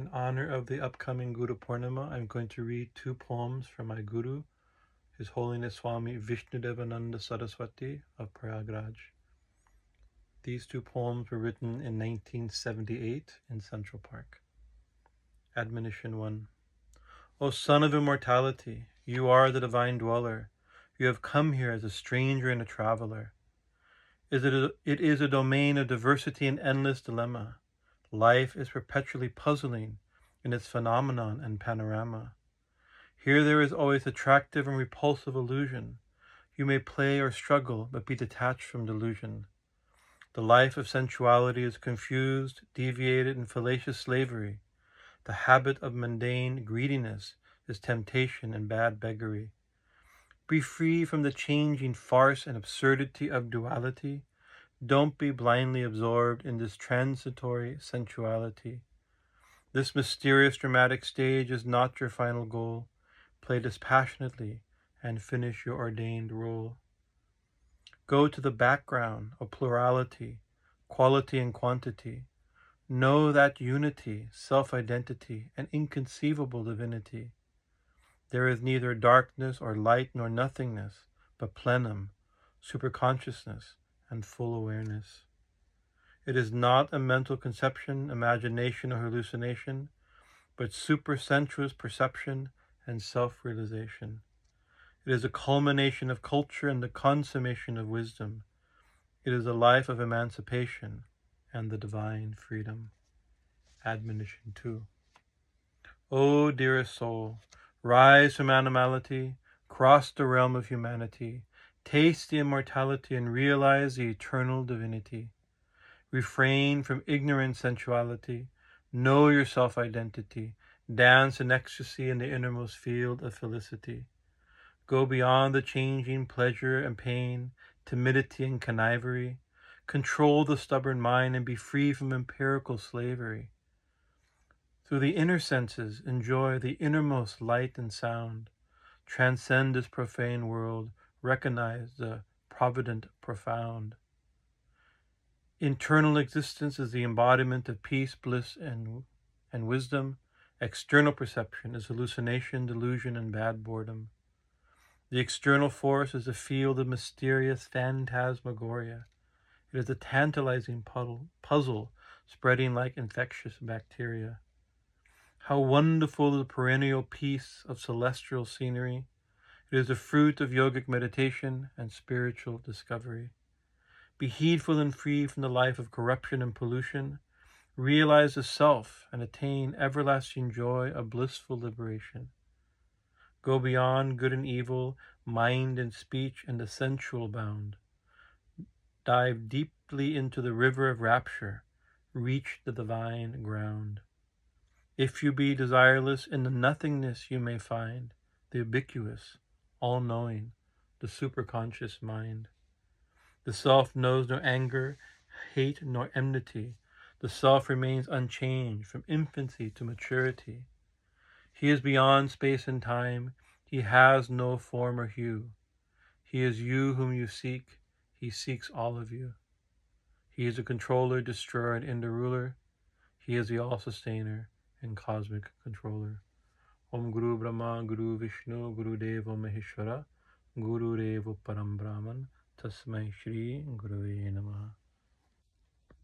In honor of the upcoming Guru Purnima, I'm going to read two poems from my Guru, His Holiness Swami Vishnudevananda Saraswati of Prayagraj. These two poems were written in 1978 in Central Park. Admonition 1 O Son of Immortality, you are the divine dweller. You have come here as a stranger and a traveler. It is a domain of diversity and endless dilemma. Life is perpetually puzzling in its phenomenon and panorama. Here there is always attractive and repulsive illusion. You may play or struggle, but be detached from delusion. The life of sensuality is confused, deviated, and fallacious slavery. The habit of mundane greediness is temptation and bad beggary. Be free from the changing farce and absurdity of duality. Don't be blindly absorbed in this transitory sensuality. This mysterious dramatic stage is not your final goal. Play dispassionately and finish your ordained role. Go to the background of plurality, quality and quantity. Know that unity, self identity, and inconceivable divinity. There is neither darkness or light nor nothingness, but plenum, superconsciousness, and full awareness. It is not a mental conception, imagination, or hallucination, but supersensuous perception and self realization. It is a culmination of culture and the consummation of wisdom. It is a life of emancipation and the divine freedom. Admonition 2. O dearest soul, rise from animality, cross the realm of humanity, Taste the immortality and realize the eternal divinity. Refrain from ignorant sensuality. Know your self identity. Dance in ecstasy in the innermost field of felicity. Go beyond the changing pleasure and pain, timidity and connivery. Control the stubborn mind and be free from empirical slavery. Through the inner senses, enjoy the innermost light and sound. Transcend this profane world recognize the provident profound. Internal existence is the embodiment of peace, bliss, and, and wisdom. External perception is hallucination, delusion, and bad boredom. The external force is a field of mysterious phantasmagoria. It is a tantalizing puddle, puzzle spreading like infectious bacteria. How wonderful the perennial peace of celestial scenery! It is the fruit of yogic meditation and spiritual discovery. Be heedful and free from the life of corruption and pollution. Realize the self and attain everlasting joy of blissful liberation. Go beyond good and evil, mind and speech, and the sensual bound. Dive deeply into the river of rapture. Reach the divine ground. If you be desireless, in the nothingness you may find the ubiquitous, all knowing, the superconscious mind. The self knows no anger, hate, nor enmity. The self remains unchanged from infancy to maturity. He is beyond space and time. He has no form or hue. He is you whom you seek. He seeks all of you. He is a controller, destroyer, and ruler. He is the all sustainer and cosmic controller. ओम गुरु ब्रह्मा गुरु विष्णु गुरुदेव महेश्वरा गुरुरेव परम ब्राह्मण तस्मै श्री गुरुवे नमः